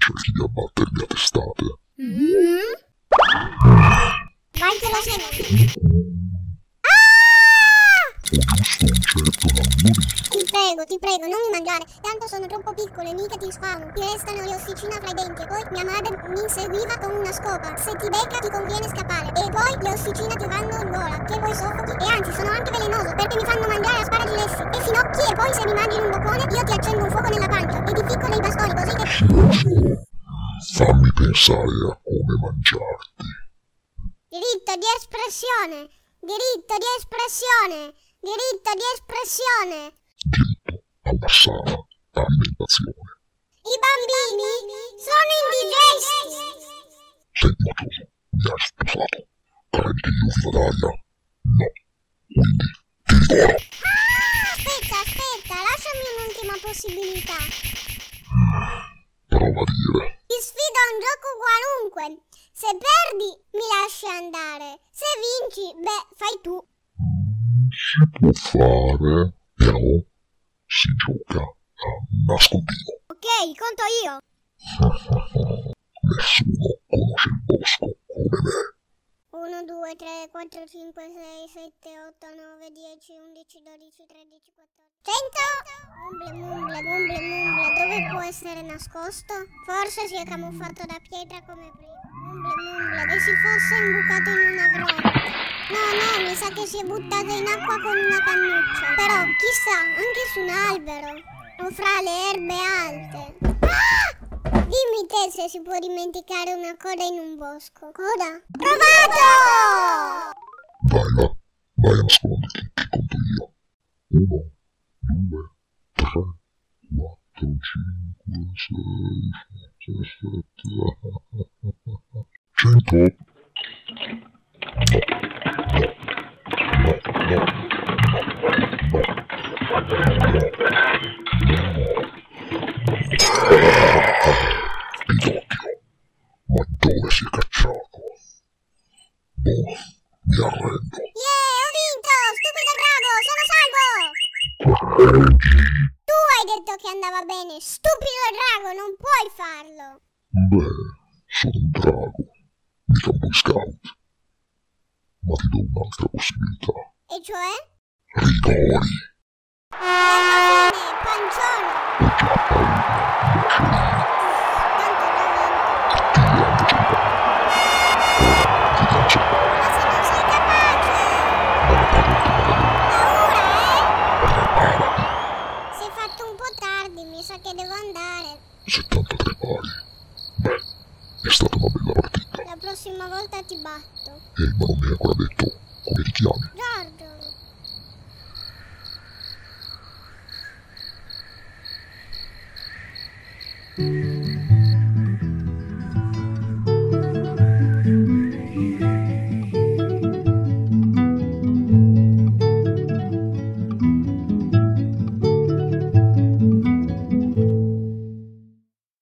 cerchi di abbattermi a testate. Mm? Vai che lo sento. Ho giusto un certo languorino. Ti prego, ti prego, non mi mangiare. Tanto sono troppo piccole, mica ti sfamo. Ti restano le ossicine fra i denti. E poi mia madre mi inseguiva con una scopa. Se ti becca ti conviene scappare. E poi le ossicine ti vanno in gola. Che poi soffochi. E anzi, sono anche velenoso perché mi fanno mangiare asparagilessi. E finocchi. E poi se mi mangi in un boccone, io ti accendo un fuoco nella pancia. E ti ficco dei che... Fammi pensare a come mangiarti. Diritto di espressione. Diritto di espressione. Diritto di espressione. Diritto alla sana alimentazione. I bambini sono indigesti. Senti, macchioso, mi hai sposato. Credi che io viva d'aria? No. Quindi, ti divoro. Aspetta, aspetta, lasciami un'ultima possibilità. Dire. Ti sfido a un gioco qualunque. Se perdi, mi lasci andare. Se vinci, beh, fai tu. Si può fare, però si gioca a nascondino. Ok, conto io. 4, 5, 6, 7, 8, 9, 10, 11, 12, 13, 14. 100? Mumble, mumble, mumble, mumble. Dove può essere nascosto? Forse si è camuffato da pietra come prima. Mumble, mumble. E si fosse imbucato in una grotta. No, no, mi sa che si è buttato in acqua con una cannuccia. Però, chissà, anche su un albero. O fra le erbe alte. Ah! Dimmi te se si può dimenticare una coda in un bosco. Coda? Provato! Vai là, vai a nasconditi, che conto io. Uno, due, tre, quattro, cinque, sei, sette, cento. No, no, no, no, no, no. Pinocchio, ma dove si è cacciato? Boh, arrendo. Yeah, ho vinto! Stupido drago, sono salvo! Tu hai detto che andava bene, stupido drago, non puoi farlo! Beh, sono un drago, mica un boy scout. Ma ti do un'altra possibilità. E cioè? Rigori. Fine, pancione! È stata una bella partita. La prossima volta ti batto. Eh, ma non mi hai ancora detto